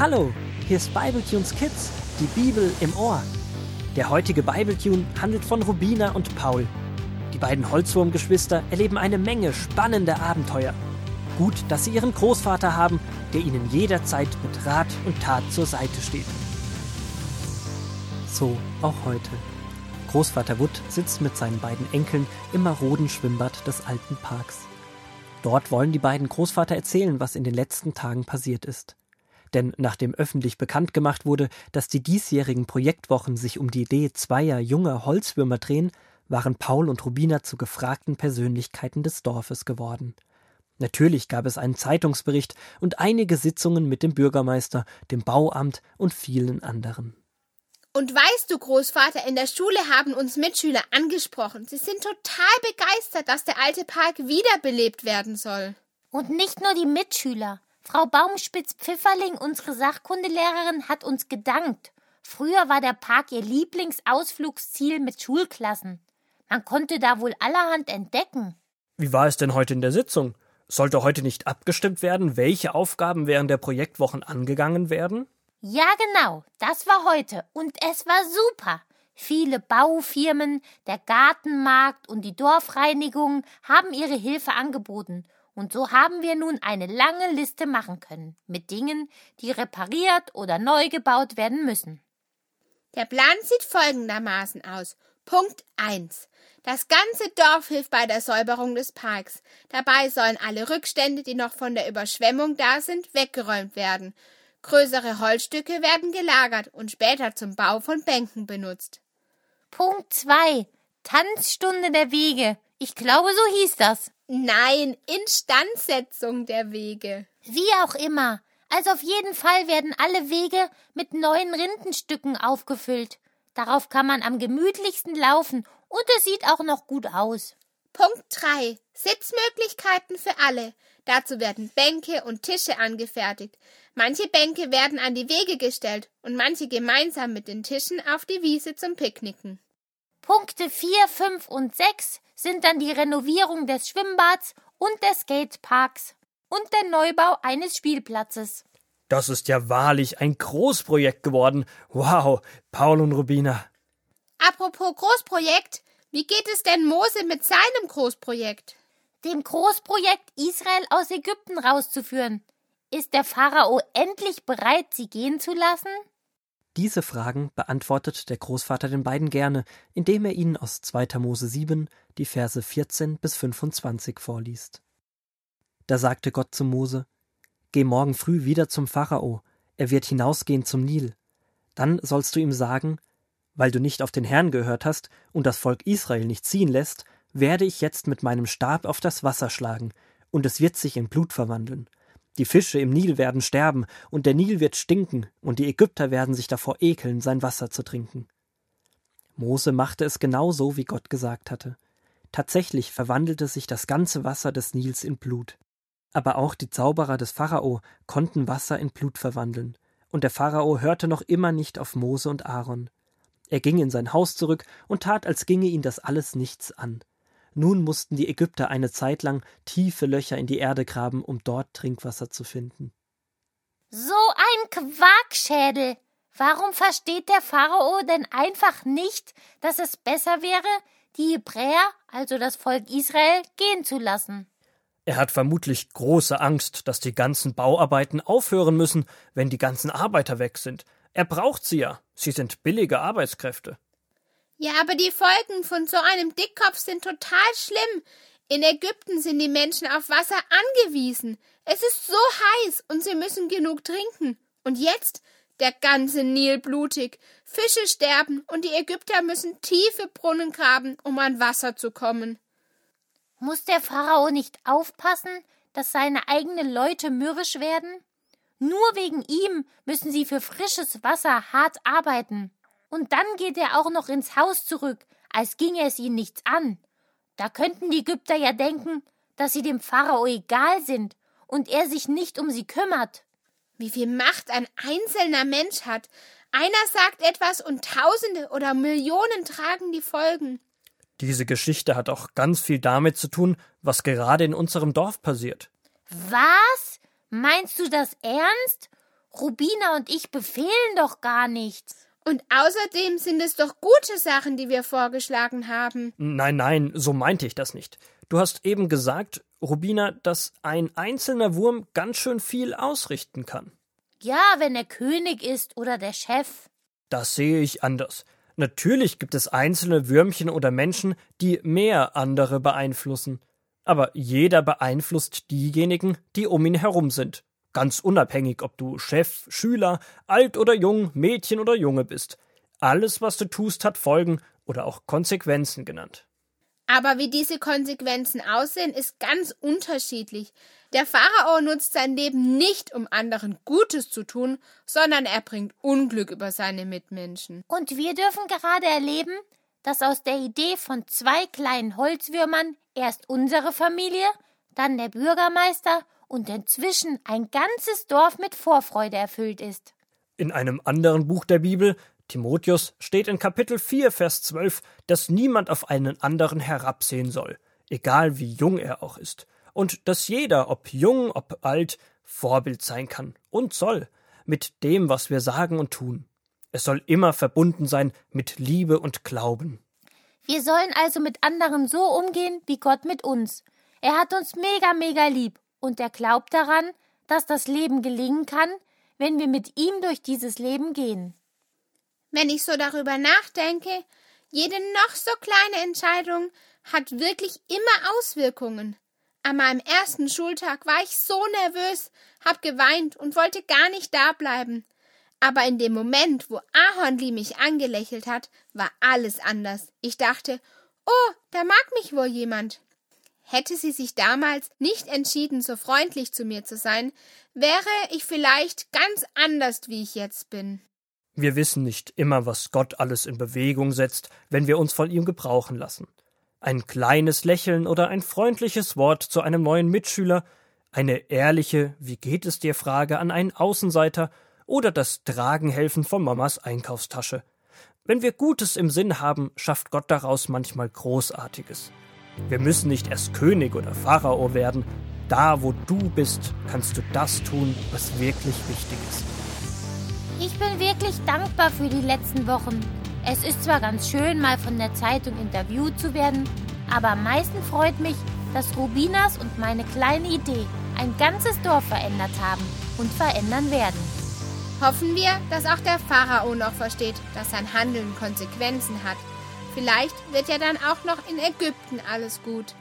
Hallo, hier ist Bibletunes Kids, die Bibel im Ohr. Der heutige Bibletune handelt von Rubina und Paul. Die beiden Holzwurmgeschwister erleben eine Menge spannender Abenteuer. Gut, dass sie ihren Großvater haben, der ihnen jederzeit mit Rat und Tat zur Seite steht. So auch heute. Großvater Wood sitzt mit seinen beiden Enkeln im maroden Schwimmbad des alten Parks. Dort wollen die beiden Großvater erzählen, was in den letzten Tagen passiert ist. Denn nachdem öffentlich bekannt gemacht wurde, dass die diesjährigen Projektwochen sich um die Idee zweier junger Holzwürmer drehen, waren Paul und Rubina zu gefragten Persönlichkeiten des Dorfes geworden. Natürlich gab es einen Zeitungsbericht und einige Sitzungen mit dem Bürgermeister, dem Bauamt und vielen anderen. Und weißt du, Großvater, in der Schule haben uns Mitschüler angesprochen. Sie sind total begeistert, dass der alte Park wiederbelebt werden soll. Und nicht nur die Mitschüler. Frau Baumspitz-Pfifferling, unsere Sachkundelehrerin, hat uns gedankt. Früher war der Park ihr Lieblingsausflugsziel mit Schulklassen. Man konnte da wohl allerhand entdecken. Wie war es denn heute in der Sitzung? Sollte heute nicht abgestimmt werden, welche Aufgaben während der Projektwochen angegangen werden? Ja, genau, das war heute und es war super. Viele Baufirmen, der Gartenmarkt und die Dorfreinigung haben ihre Hilfe angeboten. Und so haben wir nun eine lange Liste machen können mit Dingen, die repariert oder neu gebaut werden müssen. Der Plan sieht folgendermaßen aus. Punkt 1. Das ganze Dorf hilft bei der Säuberung des Parks. Dabei sollen alle Rückstände, die noch von der Überschwemmung da sind, weggeräumt werden. Größere Holzstücke werden gelagert und später zum Bau von Bänken benutzt. Punkt 2. Tanzstunde der Wege. Ich glaube, so hieß das. Nein, Instandsetzung der Wege. Wie auch immer. Also auf jeden Fall werden alle Wege mit neuen Rindenstücken aufgefüllt. Darauf kann man am gemütlichsten laufen und es sieht auch noch gut aus. Punkt 3. Sitzmöglichkeiten für alle. Dazu werden Bänke und Tische angefertigt. Manche Bänke werden an die Wege gestellt und manche gemeinsam mit den Tischen auf die Wiese zum Picknicken. Punkte 4, 5 und 6 sind dann die Renovierung des Schwimmbads und des Skateparks und der Neubau eines Spielplatzes. Das ist ja wahrlich ein Großprojekt geworden. Wow, Paul und Rubina. Apropos Großprojekt, wie geht es denn Mose mit seinem Großprojekt? Dem Großprojekt Israel aus Ägypten rauszuführen. Ist der Pharao endlich bereit, sie gehen zu lassen? Diese Fragen beantwortet der Großvater den beiden gerne, indem er ihnen aus 2. Mose 7 die Verse 14 bis 25 vorliest. Da sagte Gott zu Mose: Geh morgen früh wieder zum Pharao, er wird hinausgehen zum Nil. Dann sollst du ihm sagen: Weil du nicht auf den Herrn gehört hast und das Volk Israel nicht ziehen lässt, werde ich jetzt mit meinem Stab auf das Wasser schlagen, und es wird sich in Blut verwandeln. Die Fische im Nil werden sterben, und der Nil wird stinken, und die Ägypter werden sich davor ekeln, sein Wasser zu trinken. Mose machte es genau so, wie Gott gesagt hatte. Tatsächlich verwandelte sich das ganze Wasser des Nils in Blut. Aber auch die Zauberer des Pharao konnten Wasser in Blut verwandeln, und der Pharao hörte noch immer nicht auf Mose und Aaron. Er ging in sein Haus zurück und tat, als ginge ihn das alles nichts an. Nun mussten die Ägypter eine Zeit lang tiefe Löcher in die Erde graben, um dort Trinkwasser zu finden. So ein Quarkschädel! Warum versteht der Pharao denn einfach nicht, dass es besser wäre, die Hebräer, also das Volk Israel, gehen zu lassen? Er hat vermutlich große Angst, dass die ganzen Bauarbeiten aufhören müssen, wenn die ganzen Arbeiter weg sind. Er braucht sie ja. Sie sind billige Arbeitskräfte. Ja, aber die Folgen von so einem Dickkopf sind total schlimm. In Ägypten sind die Menschen auf Wasser angewiesen. Es ist so heiß und sie müssen genug trinken. Und jetzt der ganze Nil blutig. Fische sterben und die Ägypter müssen tiefe Brunnen graben, um an Wasser zu kommen. Muss der Pharao nicht aufpassen, dass seine eigenen Leute mürrisch werden? Nur wegen ihm müssen sie für frisches Wasser hart arbeiten. Und dann geht er auch noch ins Haus zurück, als ginge es ihn nichts an. Da könnten die Ägypter ja denken, dass sie dem Pharao egal sind und er sich nicht um sie kümmert. Wie viel Macht ein einzelner Mensch hat. Einer sagt etwas und Tausende oder Millionen tragen die Folgen. Diese Geschichte hat auch ganz viel damit zu tun, was gerade in unserem Dorf passiert. Was? Meinst du das ernst? Rubina und ich befehlen doch gar nichts. Und außerdem sind es doch gute Sachen, die wir vorgeschlagen haben. Nein, nein, so meinte ich das nicht. Du hast eben gesagt, Rubina, dass ein einzelner Wurm ganz schön viel ausrichten kann. Ja, wenn er König ist oder der Chef. Das sehe ich anders. Natürlich gibt es einzelne Würmchen oder Menschen, die mehr andere beeinflussen. Aber jeder beeinflusst diejenigen, die um ihn herum sind. Ganz unabhängig, ob du Chef, Schüler, alt oder jung, Mädchen oder Junge bist. Alles, was du tust, hat Folgen oder auch Konsequenzen genannt. Aber wie diese Konsequenzen aussehen, ist ganz unterschiedlich. Der Pharao nutzt sein Leben nicht, um anderen Gutes zu tun, sondern er bringt Unglück über seine Mitmenschen. Und wir dürfen gerade erleben, dass aus der Idee von zwei kleinen Holzwürmern erst unsere Familie, dann der Bürgermeister und inzwischen ein ganzes Dorf mit Vorfreude erfüllt ist. In einem anderen Buch der Bibel, Timotheus, steht in Kapitel 4, Vers 12, dass niemand auf einen anderen herabsehen soll, egal wie jung er auch ist, und dass jeder, ob jung, ob alt, Vorbild sein kann und soll, mit dem, was wir sagen und tun. Es soll immer verbunden sein mit Liebe und Glauben. Wir sollen also mit anderen so umgehen, wie Gott mit uns. Er hat uns mega, mega lieb und er glaubt daran, dass das Leben gelingen kann, wenn wir mit ihm durch dieses Leben gehen. Wenn ich so darüber nachdenke, jede noch so kleine Entscheidung hat wirklich immer Auswirkungen. An meinem ersten Schultag war ich so nervös, hab geweint und wollte gar nicht da bleiben. Aber in dem Moment, wo Ahornli mich angelächelt hat, war alles anders. Ich dachte, oh, da mag mich wohl jemand. Hätte sie sich damals nicht entschieden, so freundlich zu mir zu sein, wäre ich vielleicht ganz anders, wie ich jetzt bin. Wir wissen nicht immer, was Gott alles in Bewegung setzt, wenn wir uns von ihm gebrauchen lassen. Ein kleines Lächeln oder ein freundliches Wort zu einem neuen Mitschüler, eine ehrliche Wie geht es dir Frage an einen Außenseiter oder das Tragenhelfen von Mamas Einkaufstasche. Wenn wir Gutes im Sinn haben, schafft Gott daraus manchmal Großartiges. Wir müssen nicht erst König oder Pharao werden. Da, wo du bist, kannst du das tun, was wirklich wichtig ist. Ich bin wirklich dankbar für die letzten Wochen. Es ist zwar ganz schön, mal von der Zeitung interviewt zu werden, aber am meisten freut mich, dass Rubinas und meine kleine Idee ein ganzes Dorf verändert haben und verändern werden. Hoffen wir, dass auch der Pharao noch versteht, dass sein Handeln Konsequenzen hat Vielleicht wird ja dann auch noch in Ägypten alles gut.